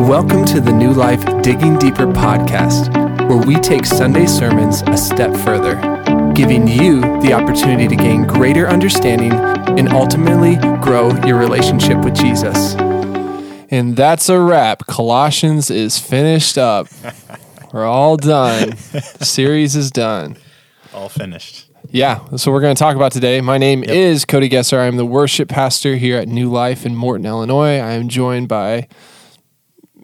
Welcome to the New Life Digging Deeper podcast, where we take Sunday sermons a step further, giving you the opportunity to gain greater understanding and ultimately grow your relationship with Jesus. And that's a wrap. Colossians is finished up. We're all done. The series is done. All finished. Yeah, that's what we're going to talk about today. My name is Cody Gesser. I'm the worship pastor here at New Life in Morton, Illinois. I am joined by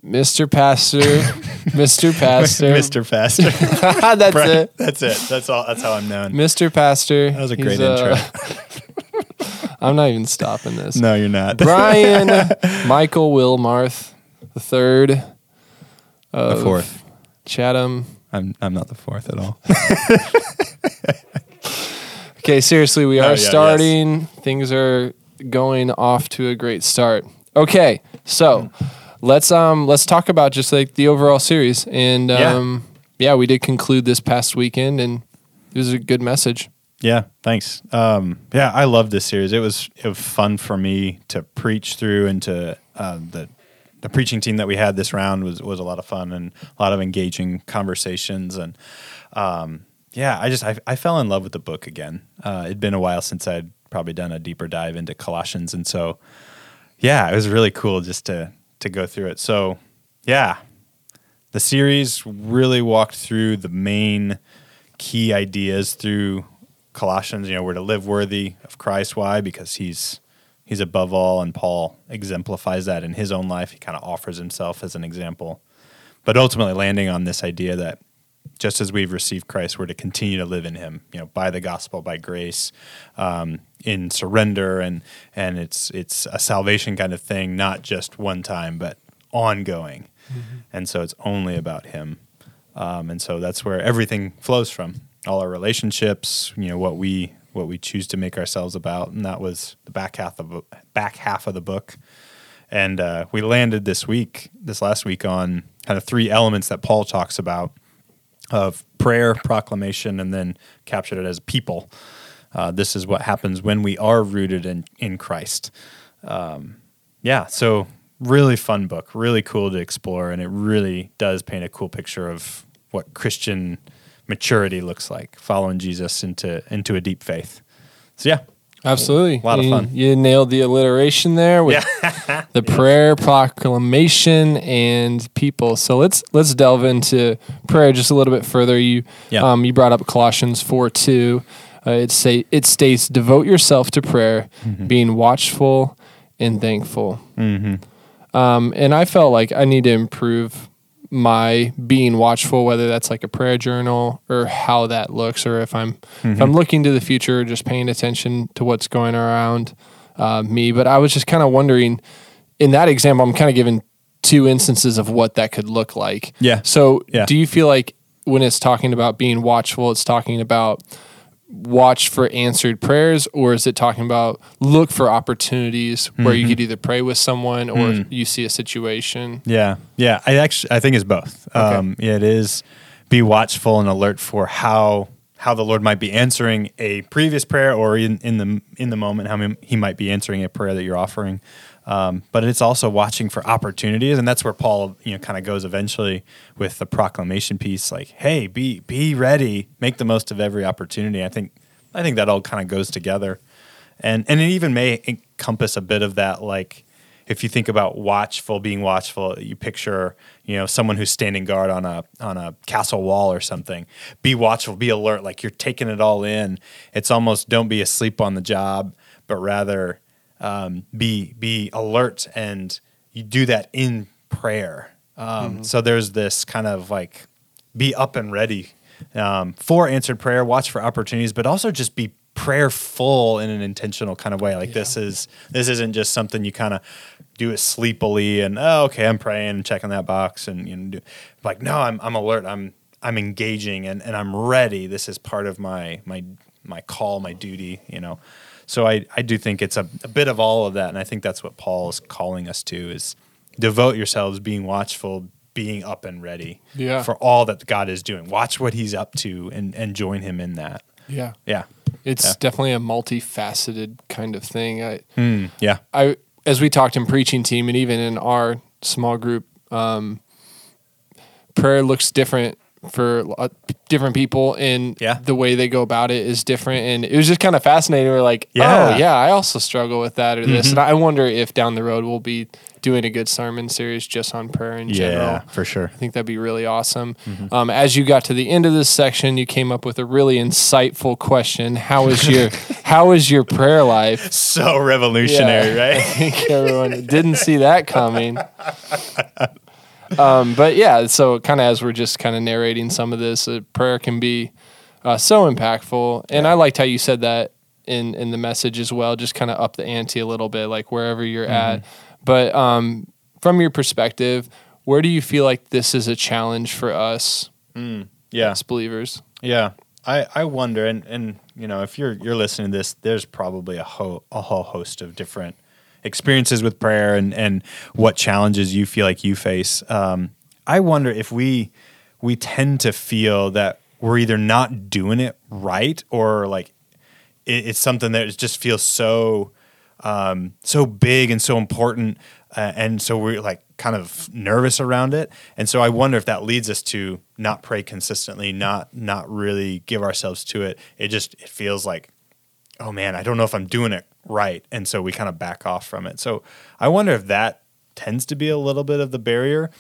Mr. Pastor, Mr. Pastor, Mr. Pastor. that's Right. it, That's it. That's all. That's how I'm known. Mr. Pastor. That was a great uh, intro. I'm not even stopping this. No, you're not. Brian Michael Wilmarth, the third, of The fourth. Chatham. I'm I'm not the fourth at all. Okay, seriously, we Oh, are yeah, starting. Things are going off to a great start. Okay, so let's um let's talk about just like the overall series and Yeah. um yeah, we did conclude this past weekend and it was a good message. Yeah, thanks. Um, yeah, I love this series. It was it was fun for me to preach through and to uh, the the preaching team that we had this round was was a lot of fun and a lot of engaging conversations and um, yeah, I just I, I fell in love with the book again. Uh, it'd been a while since I'd probably done a deeper dive into Colossians, and so yeah, it was really cool just to to go through it. So yeah, the series really walked through the main key ideas through Colossians. You know, we're to live worthy of Christ. Why? Because he's he's above all, and Paul exemplifies that in his own life. He kind of offers himself as an example, but ultimately landing on this idea that just as we've received Christ, we're to continue to live in Him. You know, by the gospel, by grace, um, in surrender, and and it's it's a salvation kind of thing, not just one time, but ongoing. And so it's only about Him. Um, and so that's where everything flows from. All our relationships, you know, what we what we choose to make ourselves about, and that was the back half of back half of the book. And uh, we landed this week, this last week, on kind of three elements that Paul talks about of prayer, proclamation, and then captured it as people. Uh, this is what happens when we are rooted in in Christ. Um, yeah, so really fun book, really cool to explore, and it really does paint a cool picture of what Christian maturity looks like, following Jesus into into a deep faith. So yeah, Absolutely. A lot of fun. You nailed the alliteration there with the prayer, proclamation, and people. So let's let's delve into prayer just a little bit further. You Yeah. um, you brought up Colossians four two. Uh, it say it states, "Devote yourself to prayer, Mm-hmm. being watchful and thankful." Mm-hmm. Um, and I felt like I need to improve my being watchful, whether that's like a prayer journal or how that looks, or if I'm if I'm looking to the future, just paying attention to what's going around uh, me. But I was just kind of wondering, in that example, I'm kind of giving two instances of what that could look like. Yeah. So, Yeah. do you feel like when it's talking about being watchful, it's talking about watch for answered prayers, or is it talking about look for opportunities where you could either pray with someone or you see a situation? Yeah, yeah. I actually I think it's both. Okay. Um, yeah, it is be watchful and alert for how how the Lord might be answering a previous prayer, or in, in the in the moment how He might be answering a prayer that you're offering. Um, but it's also watching for opportunities, and that's where Paul you know kind of goes eventually with the proclamation piece. Like, hey, be be ready, make the most of every opportunity. I think I think that all kind of goes together, and and it even may encompass a bit of that like if you think about watchful being watchful you picture you know someone who's standing guard on a on a castle wall or something be watchful be alert like you're taking it all in it's almost don't be asleep on the job but rather um, be be alert and you do that in prayer. Um, so there's this kind of like be up and ready um, for answered prayer watch for opportunities but also just be prayerful in an intentional kind of way. Like this is this isn't just something you kind of do it sleepily and oh okay i'm praying and checking that box and you know do, like no i'm, I'm alert. I'm i'm engaging and, and i'm ready. This is part of my my my call my duty you know so i i do think it's a, a bit of all of that and i think that's what paul is calling us to is devote yourselves being watchful being up and ready Yeah. for all that god is doing watch what he's up to and and join him in that Yeah. yeah It's Yeah. definitely a multifaceted kind of thing. I, Mm, yeah I, as we talked in preaching team and even in our small group Um, prayer looks different for different people, and Yeah. the way they go about it is different. And it was just kind of fascinating. We're like, Yeah. Mm-hmm. oh yeah, I also struggle with that or this, and I wonder if down the road we'll be doing a good sermon series just on prayer in general. Yeah, for sure. I think that'd be really awesome. Mm-hmm. Um, as you got to the end of this section, you came up with a really insightful question. How is your How is your prayer life? So revolutionary, Yeah. I right? think everyone didn't see that coming. Um, but yeah, so kind of as we're just kind of narrating some of this, uh, prayer can be uh, so impactful. And I liked how you said that in in the message as well. Just kind of up the ante a little bit, like wherever you're at. But um, from your perspective, where do you feel like this is a challenge for us Yeah. as believers? Yeah, I, I wonder, and, and you know, if you're you're listening to this, there's probably a whole a whole host of different experiences with prayer and and what challenges you feel like you face. Um, I wonder if we we tend to feel that we're either not doing it right or like it, it's something that just feels so um, so big and so important, uh, and so we're like kind of nervous around it. And so I wonder if that leads us to not pray consistently, not not really give ourselves to it. It just it feels like, oh man, I don't know if I'm doing it right, and so we kind of back off from it. So I wonder if that tends to be a little bit of the barrier.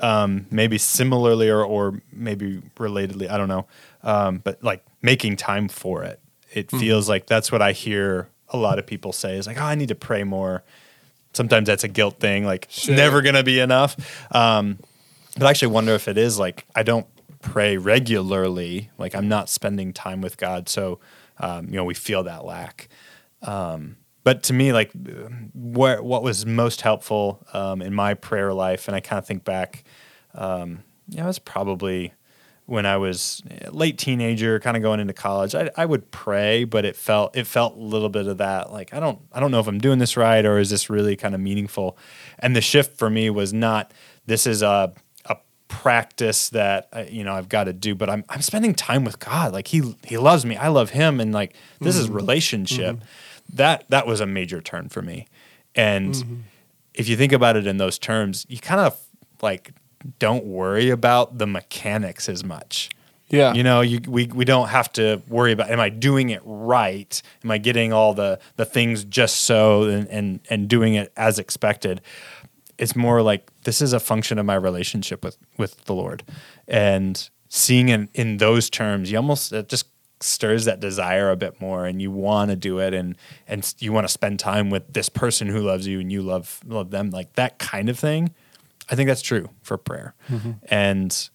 Um, maybe similarly or, or maybe relatedly, I don't know. Um, but like making time for it, it feels like that's what I hear a lot of people say is like, oh, I need to pray more. Sometimes that's a guilt thing, like it's never gonna be enough. Um, but I actually wonder if it is like I don't pray regularly, like I'm not spending time with God, so um, you know we feel that lack. Um, but to me, like what what was most helpful um, in my prayer life, and I kind of think back, um, yeah, it was probably when I was a late teenager, kind of going into college. I, I would pray, but it felt it felt a little bit of that, like I don't I don't know if I'm doing this right or is this really kind of meaningful. And the shift for me was not this is a a practice that uh, you know I've got to do, but I'm I'm spending time with God. Like he he loves me, I love him, and like this is relationship. That that was a major turn for me. And if you think about it in those terms, you kind of like don't worry about the mechanics as much. Yeah. You know, you, we we don't have to worry about am I doing it right? Am I getting all the the things just so and and, and doing it as expected? It's more like this is a function of my relationship with with the Lord, and seeing it in those terms, you almost just stirs that desire a bit more, and you want to do it, and and you want to spend time with this person who loves you, and you love love them, like that kind of thing. I think that's true for prayer, and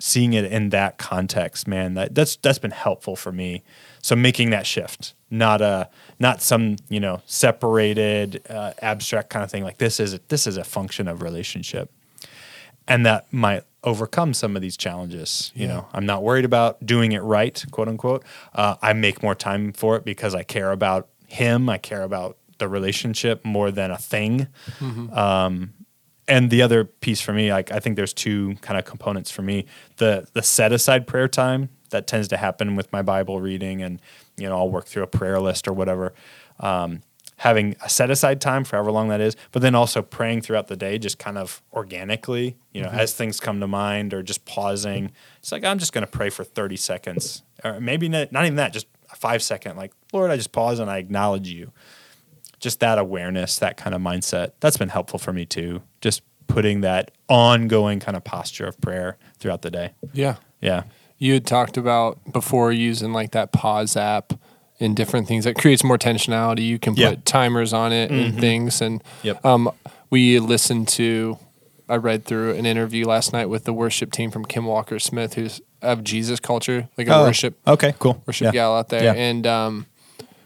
seeing it in that context, man, that that's that's been helpful for me. So making that shift, not a not some you know separated uh, abstract kind of thing. Like this is this is a function of relationship, and that might overcome some of these challenges. You Yeah. know, I'm not worried about doing it right, quote unquote. Uh, I make more time for it because I care about him. I care about the relationship more than a thing and the other piece for me, like I think there's two kind of components for me. The the set aside prayer time that tends to happen with my Bible reading, and you know I'll work through a prayer list or whatever. Um, having a set aside time for however long that is, but then also praying throughout the day, just kind of organically, you know, mm-hmm. as things come to mind, or just pausing. It's like I'm just going to pray for 30 seconds, or maybe not, not even that, just a five second. Like Lord, I just pause and I acknowledge you just that awareness, that kind of mindset, that's been helpful for me too. Just putting that ongoing kind of posture of prayer throughout the day. Yeah. Yeah. You had talked about before using like that pause app and different things that creates more tensionality. You can put Yeah. Mm-hmm. timers on it and things. And Yep. um, we listened to, I read through an interview last night with the worship team from Kim Walker Smith, who's of Jesus culture, like a Oh, worship Okay, cool. worship yeah. gal out there, Yeah. and um,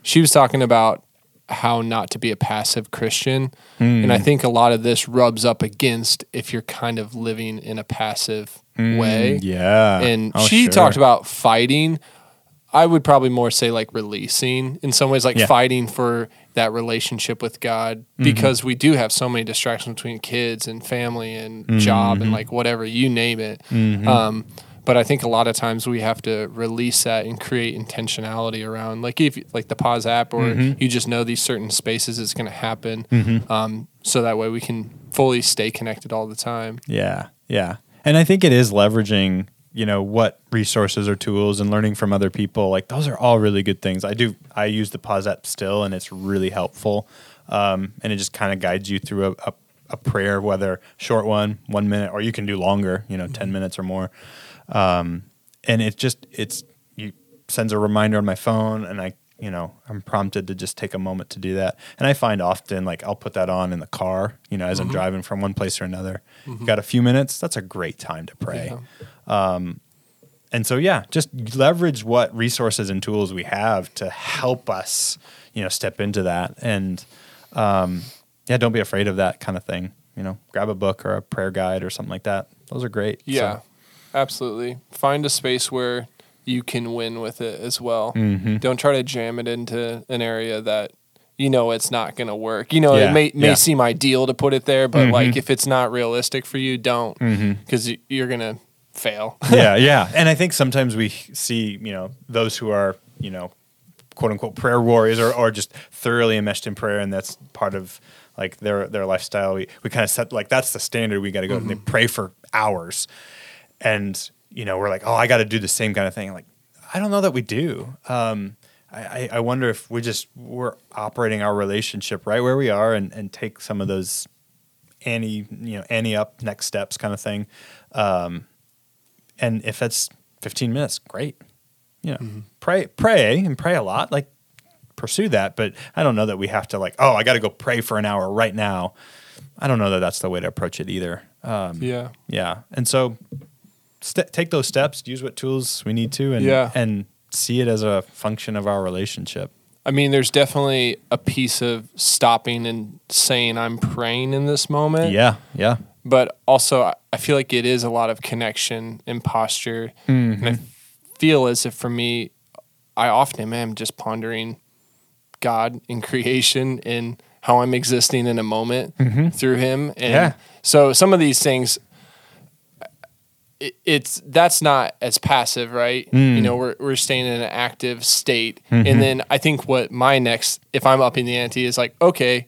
she was talking about how not to be a passive Christian, Hmm. and I think a lot of this rubs up against if you're kind of living in a passive way. Hmm, Yeah. And Oh, she sure. talked about fighting. I would probably more say like releasing in some ways, like Yeah. fighting for that relationship with God Mm-hmm. because we do have so many distractions between kids and family and Mm-hmm. job and like whatever you name it. Um, but I think a lot of times we have to release that and create intentionality around, like if like the pause app, or Mm-hmm. you just know these certain spaces it's going to happen, um, so that way we can fully stay connected all the time. Yeah, yeah. And I think it is leveraging, you know, what resources or tools and learning from other people. Like those are all really good things. I do. I use the pause app still, and it's really helpful. Um, and it just kind of guides you through a, a, a prayer, whether short one, one minute, or you can do longer. You know, ten minutes or more. Um, and it just it's you sends a reminder on my phone, and I you know I'm prompted to just take a moment to do that. And I find often like I'll put that on in the car, you know, as I'm driving from one place or another. Got a few minutes. That's a great time to pray. And so yeah, just leverage what resources and tools we have to help us, you know, step into that. And um, yeah, don't be afraid of that kind of thing. You know, grab a book or a prayer guide or something like that. Those are great. So- Yeah, absolutely. Find a space where you can win with it as well. Mm-hmm. Don't try to jam it into an area that you know it's not going to work. You know, Yeah, it may may yeah. seem ideal to put it there, but Mhm. like if it's not realistic for you, don't Mm-hmm. because you're going to fail. yeah, yeah. And I think sometimes we see, you know, those who are, you know, quote unquote prayer warriors or, or just thoroughly enmeshed in prayer and that's part of like their their lifestyle. We we kind of set like that's the standard we gotta go and they pray for hours. And, you know, we're like, oh, I gotta do the same kind of thing. Like, I don't know that we do. Um I, I- I wonder if we just we're operating our relationship right where we are and, and take some of those any you know any up next steps kind of thing um, and if it's 15 minutes great. You know pray pray and pray a lot like pursue that. But i don't know that we have to like oh i got to go pray for an hour right now. I don't know that that's the way to approach it either. Um, yeah. yeah. And so st- take those steps use what tools we need to and Yeah. and see it as a function of our relationship. I mean, there's definitely a piece of stopping and saying I'm praying in this moment. yeah yeah but also I- feel like it is a lot of connection and posture. Mm-hmm. And I feel as if for me, I often am just pondering God in creation and how I'm existing in a moment through Him. And Mm-hmm. Yeah. so some of these things, it, it's that's not as passive, right? Mm. You know, we're we're staying in an active state, Mm-hmm. and then I think what my next, if I'm upping the ante, is like, okay,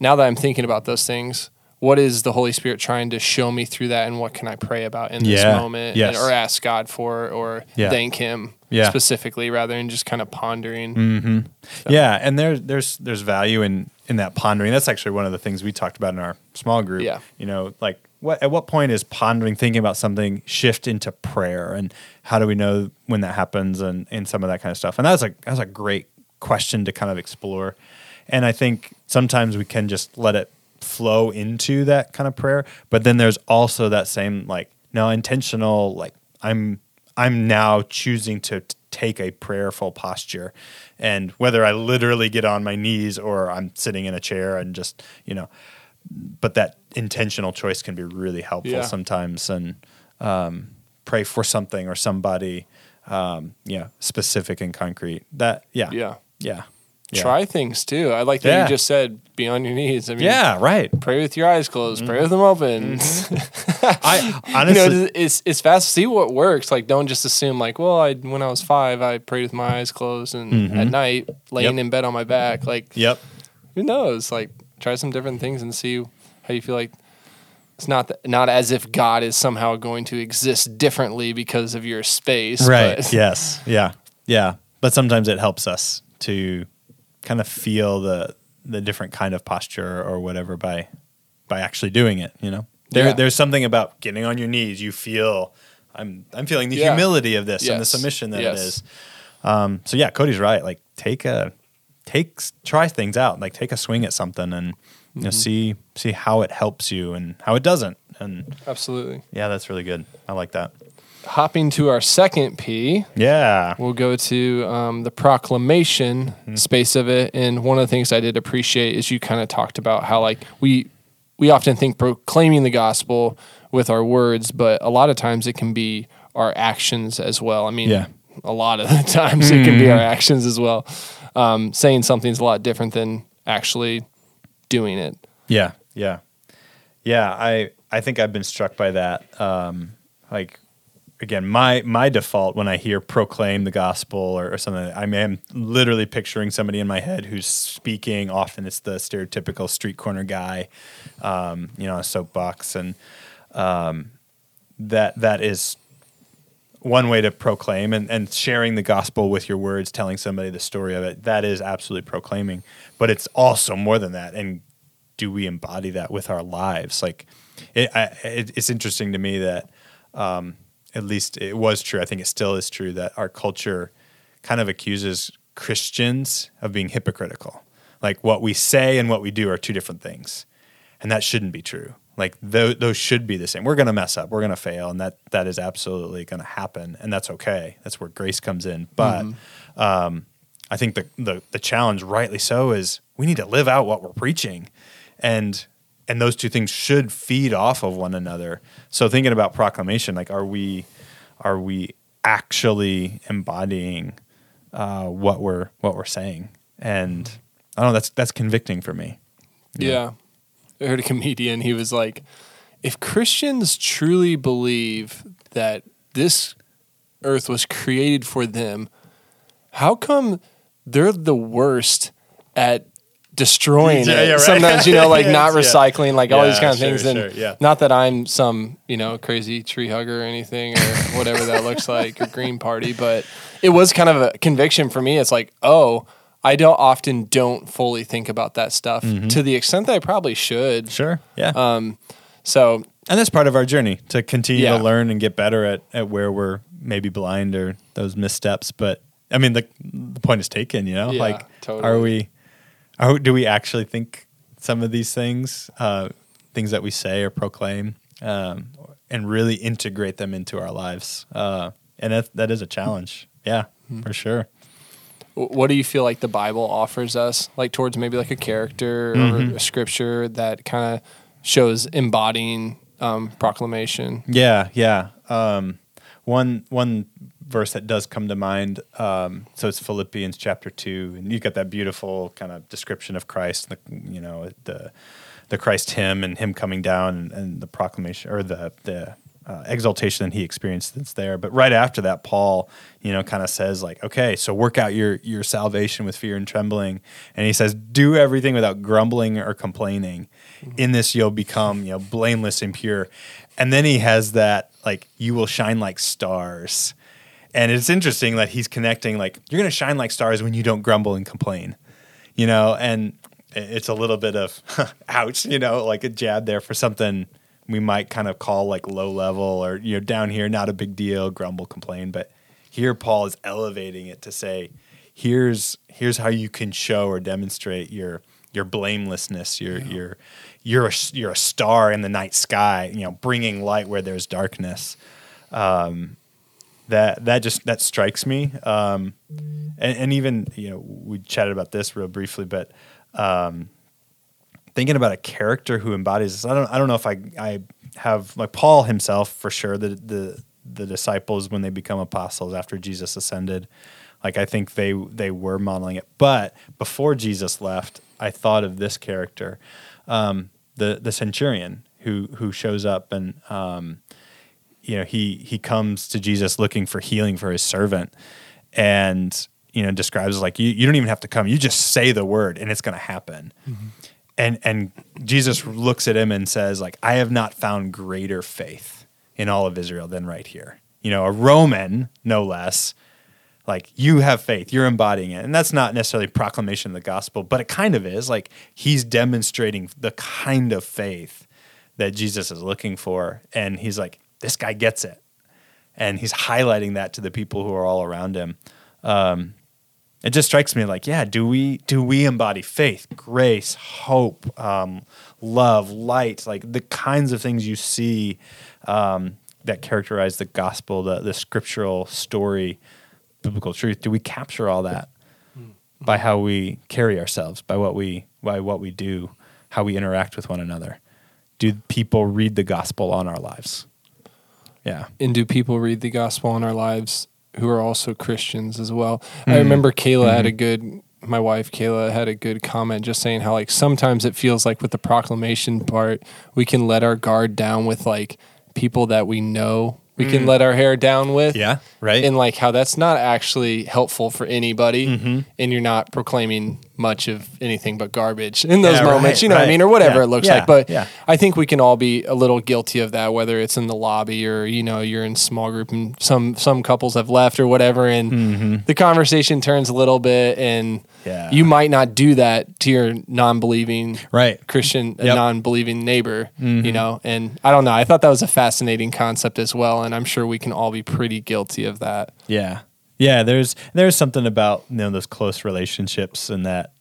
now that I'm thinking about those things, what is the Holy Spirit trying to show me through that, and what can I pray about in this Yeah. moment, Yes. or ask God for, or Yeah. thank Him Yeah. specifically, rather than just kind of pondering. Mm-hmm. Yeah, and there's there's there's value in in that pondering. That's actually one of the things we talked about in our small group. Yeah. you know, like what at what point is pondering, thinking about something, shift into prayer, and how do we know when that happens, and and some of that kind of stuff. And that's a that's a great question to kind of explore. And I think sometimes we can just let it flow into that kind of prayer, but then there's also that same like no intentional like I'm I'm now choosing to t- take a prayerful posture. And whether I literally get on my knees or I'm sitting in a chair and just, you know, but that intentional choice can be really helpful Yeah. sometimes. And um, pray for something or somebody, um, yeah, specific and concrete. That, yeah. Yeah. Yeah. Yeah. Try things too. I like that Yeah. you just said be on your knees. I mean, Yeah, right. pray with your eyes closed, pray with them open. I you honestly, know, it's it's fast. See what works. Like, don't just assume like, well, I when I was five, I prayed with my eyes closed, and at night, laying Mm-hmm. Yep. in bed on my back. Like, yep. who knows? Like, try some different things and see how you feel. Like, it's not th- not as if God is somehow going to exist differently because of your space. Right. but- yes. Yeah. Yeah. But sometimes it helps us to kind of feel the the different kind of posture or whatever by by actually doing it. You know, there Yeah. there's something about getting on your knees. You feel I'm I'm feeling the Yeah. humility of this and the submission that Yes. it is. Um, so yeah, Cody's right. Like take a take try things out. Like take a swing at something and you know Mm-hmm. see see how it helps you and how it doesn't. And Absolutely. yeah, that's really good. I like that. Hopping to our second P, Yeah. We'll go to um, the proclamation space of it, and one of the things I did appreciate is you kind of talked about how like we we often think proclaiming the gospel with our words, but a lot of times it can be our actions as well. I mean, Yeah. a lot of the times it can be our actions as well. Um, saying something's a lot different than actually doing it. Yeah, yeah, yeah. I I think I've been struck by that. Um, like again, my my default when I hear proclaim the gospel or, or something, I am literally picturing somebody in my head who's speaking. Often it's the stereotypical street corner guy, um, you know, a soapbox, and um, that that is one way to proclaim and, and sharing the gospel with your words, telling somebody the story of it. That is absolutely proclaiming, but it's also more than that. And do we embody that with our lives? Like, it, I, it, it's interesting to me that. Um, at least it was true. I think it still is true that our culture kind of accuses Christians of being hypocritical. Like what we say and what we do are two different things. And that shouldn't be true. Like th- those should be the same. We're going to mess up. We're going to fail. And that, that is absolutely going to happen. And that's okay. That's where grace comes in. But mm-hmm. um, I think the, the, the challenge, rightly so, is we need to live out what we're preaching. And and those two things should feed off of one another. So thinking about proclamation, like are we are we actually embodying uh, what we're what we're saying? And I don't know. That's that's convicting for me. Yeah. yeah. I heard a comedian. He was like, if Christians truly believe that this earth was created for them, how come they're the worst at destroying yeah, it. Yeah, right. Sometimes, you know, like yes, not recycling, yeah. like all these kind of sure, things. And sure, yeah. not that I'm some, you know, crazy tree hugger or anything or whatever that looks like or green party, but it was kind of a conviction for me. It's like, oh, I don't often don't fully think about that stuff mm-hmm. to the extent that I probably should. Sure. Yeah. Um, so and that's part of our journey to continue to learn and get better at, at where we're maybe blind or those missteps. But I mean, the, the point is taken, you know, like, totally. are we, are, do we actually think some of these things, uh, things that we say or proclaim, um, and really integrate them into our lives? Uh, and that, that is a challenge. Yeah, mm-hmm. for sure. What do you feel like the Bible offers us, like towards maybe like a character mm-hmm. or a scripture that kind of shows embodying um, proclamation? Yeah, yeah. Um, one one verse that does come to mind. Um, so it's Philippians chapter two, and you've got that beautiful kind of description of Christ, the, you know, the the Christ hymn and him coming down and, and the proclamation or the the uh, exaltation that he experienced that's there. But right after that, Paul, you know, kind of says like, okay, so work out your your salvation with fear and trembling, and he says, do everything without grumbling or complaining. Mm-hmm. In this, you'll become you know blameless and pure. And then he has that like, you will shine like stars. And it's interesting that he's connecting like you're going to shine like stars when you don't grumble and complain, you know. And it's a little bit of ouch, you know, like a jab there for something we might kind of call like low level or you know down here, not a big deal, grumble, complain. But here, Paul is elevating it to say, here's here's how you can show or demonstrate your your blamelessness, your yeah. your you're a, you're a star in the night sky, you know, bringing light where there's darkness. Um, that that just that strikes me. Um, and, and, even you know we chatted about this real briefly, but um, thinking about a character who embodies this, I don't I don't know if I I have like Paul himself for sure the the the disciples when they become apostles after Jesus ascended. Like I think they they were modeling it, but before Jesus left, I thought of this character, um, the the centurion who who shows up and um, you know he he comes to Jesus looking for healing for his servant and you know describes like you, you don't even have to come. You just say the word and it's going to happen. Mm-hmm. and and Jesus looks at him and says like I have not found greater faith in all of Israel than right here. You know a Roman no less like you have faith. You're embodying it. And that's not necessarily proclamation of the gospel but it kind of is like he's demonstrating the kind of faith that Jesus is looking for. And he's like this guy gets it. And he's highlighting that to the people who are all around him. Um, it just strikes me like, yeah, do we do we embody faith, grace, hope, um, love, light, like the kinds of things you see um, that characterize the gospel, the the scriptural story, biblical truth? Do we capture all that by how we carry ourselves, by what we by what we do, how we interact with one another? Do people read the gospel on our lives? Yeah. And do people read the gospel in our lives who are also Christians as well? Mm-hmm. I remember Kayla mm-hmm. had a mm-hmm. good my wife Kayla had a good comment just saying how like sometimes it feels like with the proclamation part we can let our guard down with like people that we know we can let our hair down with. Yeah, right. And like how that's not actually helpful for anybody, Mm-hmm. and you're not proclaiming much of anything but garbage in those Yeah, moments. right, you know what I mean, or whatever Yeah, it looks yeah, like. But yeah. I think we can all be a little guilty of that, whether it's in the lobby or you know you're in small group and some some couples have left or whatever, and the conversation turns a little bit, and Mm-hmm. You might not do that to your non-believing right. Christian, Yep. Mm-hmm. non-believing neighbor, you know. And I don't know. I thought that was a fascinating concept as well, and I'm sure we can all be pretty guilty of that. Yeah. Yeah, there's there's something about you know those close relationships and that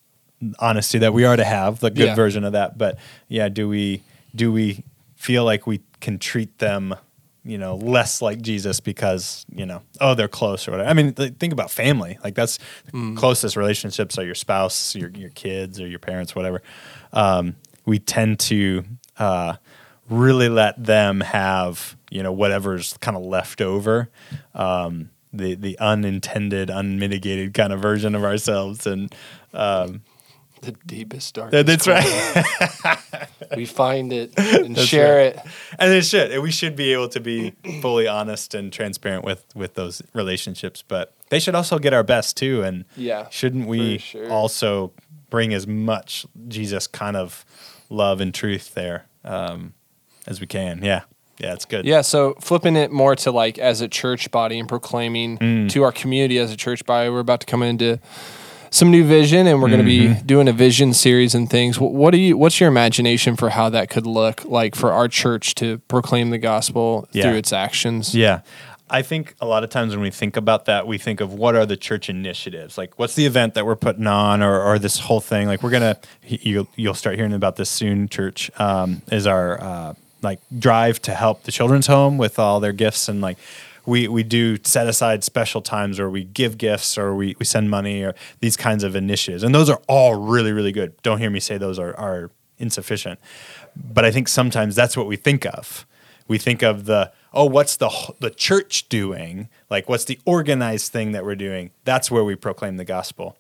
honesty that we are to have, the good Yeah. version of that. But yeah, do we do we feel like we can treat them, you know, less like Jesus because, you know, oh, they're close or whatever. I mean, th- think about family. Like that's the closest relationships are your spouse, your your kids or your parents, whatever. Um, we tend to uh, really let them have, you know, whatever's kind of left over. Um, the, the unintended, unmitigated kind of version of ourselves, and um, The deepest, darkest. that's right. We find it and share right. it. and it should. And we should be able to be fully honest and transparent with with those relationships, but they should also get our best too. And Yeah, shouldn't we sure. also bring as much Jesus kind of love and truth there um, as we can? Yeah, yeah, it's good. Yeah, so flipping it more to like as a church body and proclaiming Mm. to our community as a church body, we're about to come into some new vision, and we're going to Mm-hmm. be doing a vision series and things. What do you? What's your imagination for how that could look like for our church to proclaim the gospel Yeah. through its actions? Yeah. I think a lot of times when we think about that, we think of what are the church initiatives? Like, what's the event that we're putting on, or, or this whole thing? Like, we're gonna you'll you'll start hearing about this soon. Church um, is our uh, like drive to help the children's home with all their gifts, and like we we do set aside special times where we give gifts or we we send money or these kinds of initiatives, and those are all really really good. Don't hear me say those are are insufficient, but I think sometimes that's what we think of. We think of the oh what's the the church doing? Like what's the organized thing that we're doing? That's where we proclaim the gospel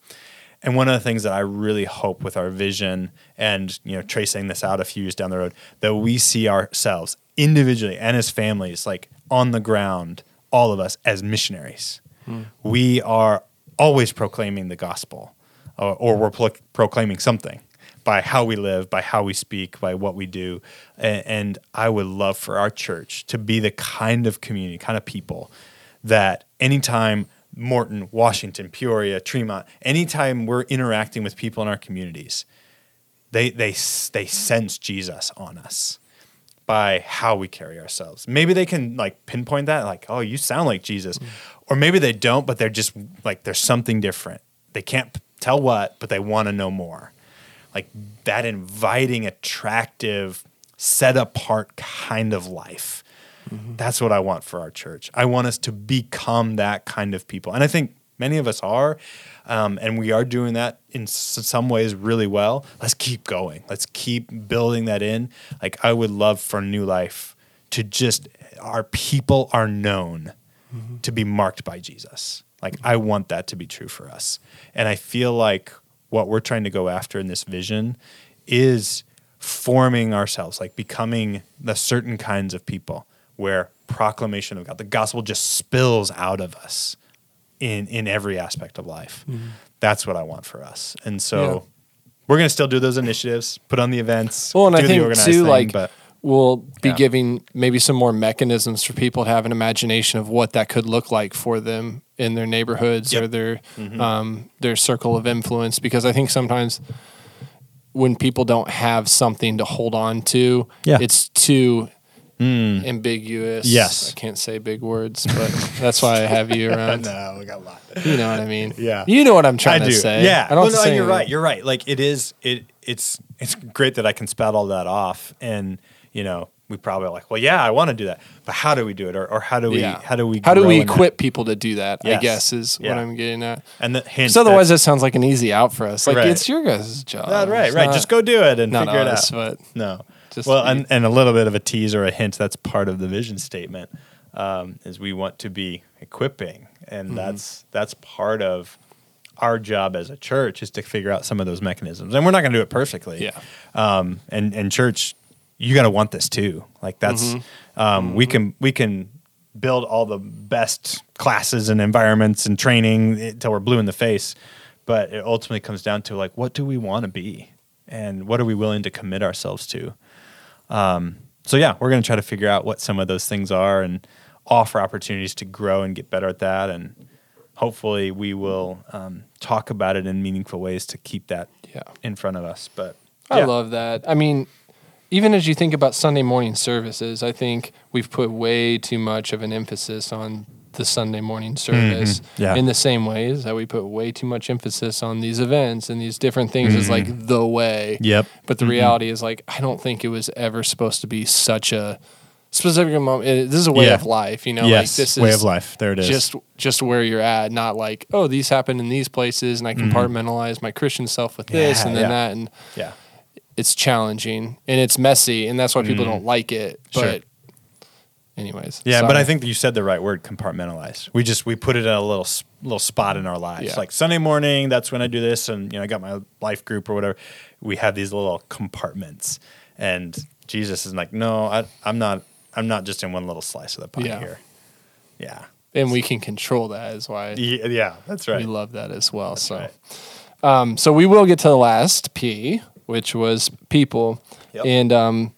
and one of the things that i really hope with our vision and you know tracing this out a few years down the road that we see ourselves individually and as families like on the ground all of us as missionaries hmm. we are always proclaiming the gospel or, or we're pro- proclaiming something by how we live, by how we speak, by what we do. And, and I would love for our church to be the kind of community, kind of people that anytime Morton, Washington, Peoria, Tremont, anytime we're interacting with people in our communities, they they they sense Jesus on us by how we carry ourselves. Maybe they can like pinpoint that, like, oh, you sound like Jesus, mm. or maybe they don't, but they're just like there's something different. They can't tell what, but they want to know more. Like that inviting, attractive, set apart kind of life. That's what I want for our church. I want us to become that kind of people, and I think many of us are, um, and we are doing that in some ways really well. Let's keep going. Let's keep building that in. Like I would love for New Life to just our people are known to be marked by Jesus. Like I want that to be true for us, and I feel like what we're trying to go after in this vision is forming ourselves, like becoming the certain kinds of people where proclamation of God, the gospel just spills out of us in in every aspect of life. That's what I want for us. And so Mm-hmm. Yeah. we're going to still do those initiatives, put on the events, Well, and do I the think too, thing, like but we'll be Yeah. giving maybe some more mechanisms for people to have an imagination of what that could look like for them in their neighborhoods or their Mm-hmm. um, their circle of influence. Because I think sometimes when people don't have something to hold on to, Yeah. it's too ambiguous. Mm. Yes. I can't say big words, but that's why I have you around. no, we got a lot. You know what I mean? Yeah. You know what I'm trying I to do. say. Yeah. I don't well, no, you're anything. right. You're right. Like it is. It it's it's great that I can spout all that off, and you know we probably are like, well, yeah, I want to do that, but how do we do it, or, or how do we Yeah. how do we How do we in that? equip people to do that? I guess is what I'm getting at. And the hint. Otherwise, that sounds like an easy out for us. Like Right. it's your guys' job. that, right, It's right. Just go do it and figure it out. but No. Just well, and, and a little bit of a tease or a hint. That's part of the vision statement. Um, is we want to be equipping, and Mm-hmm. that's that's part of our job as a church is to figure out some of those mechanisms. And we're not going to do it perfectly. Yeah. Um, and and church, you got to want this too. Like that's Mm-hmm. um, we can we can build all the best classes and environments and training until we're blue in the face. But it ultimately comes down to like, what do we want to be, and what are we willing to commit ourselves to? Um, so yeah, we're going to try to figure out what some of those things are and offer opportunities to grow and get better at that. And hopefully, we will um, talk about it in meaningful ways to keep that Yeah. in front of us. But I love that. I mean, even as you think about Sunday morning services, I think we've put way too much of an emphasis on the Sunday morning service Mm-hmm. Yeah. in the same ways that we put way too much emphasis on these events and these different things Mm-hmm. like the way. Yep. But the reality is like I don't think it was ever supposed to be such a specific moment. This is a way Yeah. of life, you know. yes, like this way of life. There it is. just just where you're at, not like oh these happen in these places and I compartmentalize my Christian self with this Mm-hmm. And then yeah. that and yeah. it's challenging and it's messy and that's why people don't like it. Sure. Anyways. Yeah, but. I think that you said the right word, compartmentalize. We just we put it in a little little spot in our lives. Yeah. Like Sunday morning, that's when I do this, and you know I got my life group or whatever. We have these little compartments, and Jesus is like, no, I, I'm not. I'm not just in one little slice of the pie Yeah. here. Yeah. and we can control that is why yeah, yeah, that's right. we love that as well. so right. um so we will get to the last P, which was people. Yep. And um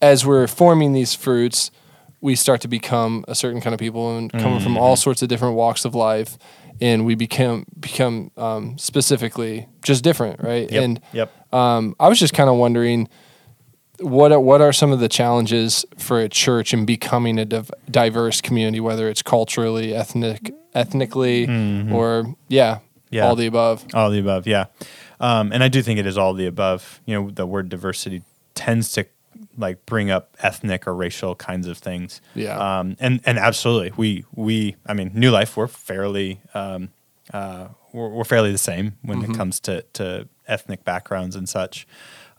as we're forming these fruits, we start to become a certain kind of people and coming from Mm-hmm. all sorts of different walks of life and we become become um, specifically just different, right? Yep. And yep. um, I was just kind of wondering what are, what are some of the challenges for a church in becoming a div- diverse community, whether it's culturally, ethnic, ethnically, or yeah, Mm-hmm. Yeah. all the above. All the above, yeah. Um, and I do think it is all the above. You know, the word diversity tends to like bring up ethnic or racial kinds of things. Yeah. Um, and and absolutely, we we I mean, New Life, we're fairly um, uh, we're, we're fairly the same when it comes to to ethnic backgrounds and such.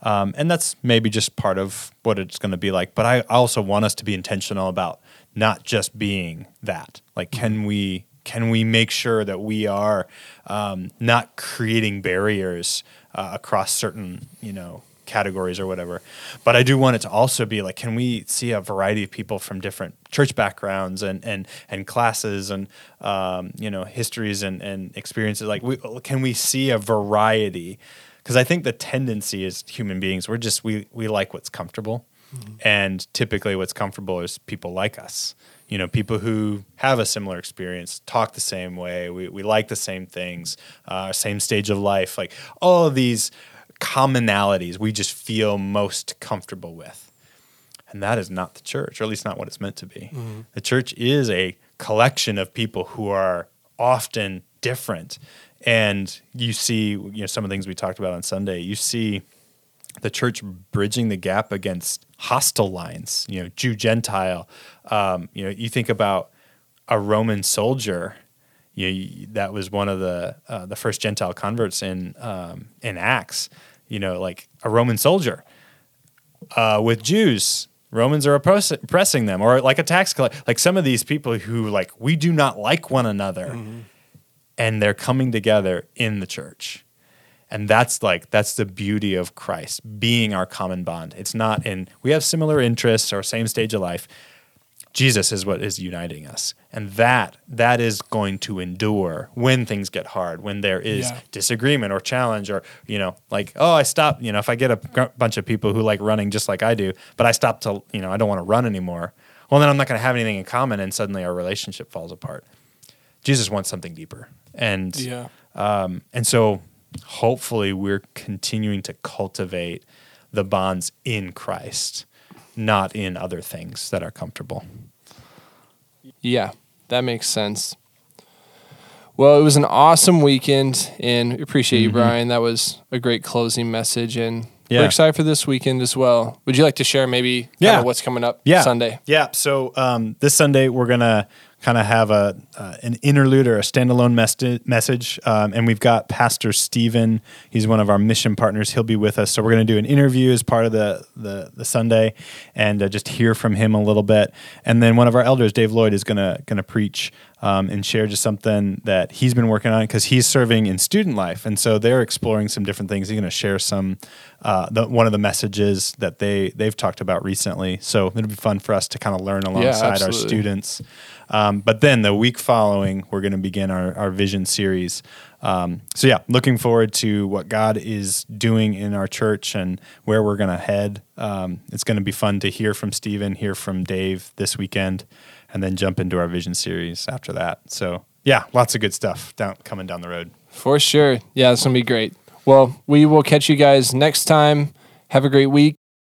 Um, and that's maybe just part of what it's going to be like. But I also want us to be intentional about not just being that. Like, can we can we make sure that we are um, not creating barriers uh, across certain you know categories or whatever? But I do want it to also be like, can we see a variety of people from different church backgrounds and and and classes and um, you know histories and and experiences? Like, we, can we see a variety? because I think the tendency is human beings we're just we we like what's comfortable, and typically what's comfortable is people like us. You know, people who have a similar experience, talk the same way, we we like the same things, uh, same stage of life, like all of these commonalities we just feel most comfortable with. And that is not the church, or at least not what it's meant to be. The church is a collection of people who are often different. And you see, you know, some of the things we talked about on Sunday, you see the church bridging the gap against hostile lines, you know, Jew Gentile. Um, you know, you think about a Roman soldier. You know, you- that was one of the uh, the first Gentile converts in um, in Acts. You know, like a Roman soldier uh, with Jews. Romans are oppressing them, or like a tax collector. Like some of these people who like we do not like one another, and they're coming together in the church and that's like that's the beauty of christ being our common bond it's not in we have similar interests or same stage of life jesus is what is uniting us and that that is going to endure when things get hard when there is Yeah. disagreement or challenge or you know like oh i stop you know if i get a bunch of people who like running just like i do but i stop to you know i don't want to run anymore well then i'm not going to have anything in common and suddenly our relationship falls apart jesus wants something deeper and Yeah. um, and so hopefully we're continuing to cultivate the bonds in Christ, not in other things that are comfortable. Yeah, that makes sense. Well, it was an awesome weekend, and we appreciate you, Brian. That was a great closing message, and Yeah. we're excited for this weekend as well. Would you like to share maybe Yeah. what's coming up Yeah. Sunday? Yeah. So um, this Sunday we're gonna kind of have a uh, an interlude or a standalone mes- message. Um, and we've got Pastor Stephen. He's one of our mission partners. He'll be with us. So we're going to do an interview as part of the the, the Sunday, and uh, just hear from him a little bit. And then one of our elders, Dave Lloyd, is gonna gonna preach um, and share just something that he's been working on because he's serving in student life, and so they're exploring some different things. He's going to share some uh, the, one of the messages that they they've talked about recently. So it'll be fun for us to kind of learn alongside our students. Um, but then the week following, we're going to begin our, our vision series. Um, so yeah, looking forward to what God is doing in our church and where we're going to head. Um, it's going to be fun to hear from Stephen, hear from Dave this weekend, and then jump into our vision series after that. So yeah, lots of good stuff down coming down the road. For sure. Yeah, it's going to be great. Well, we will catch you guys next time. Have a great week.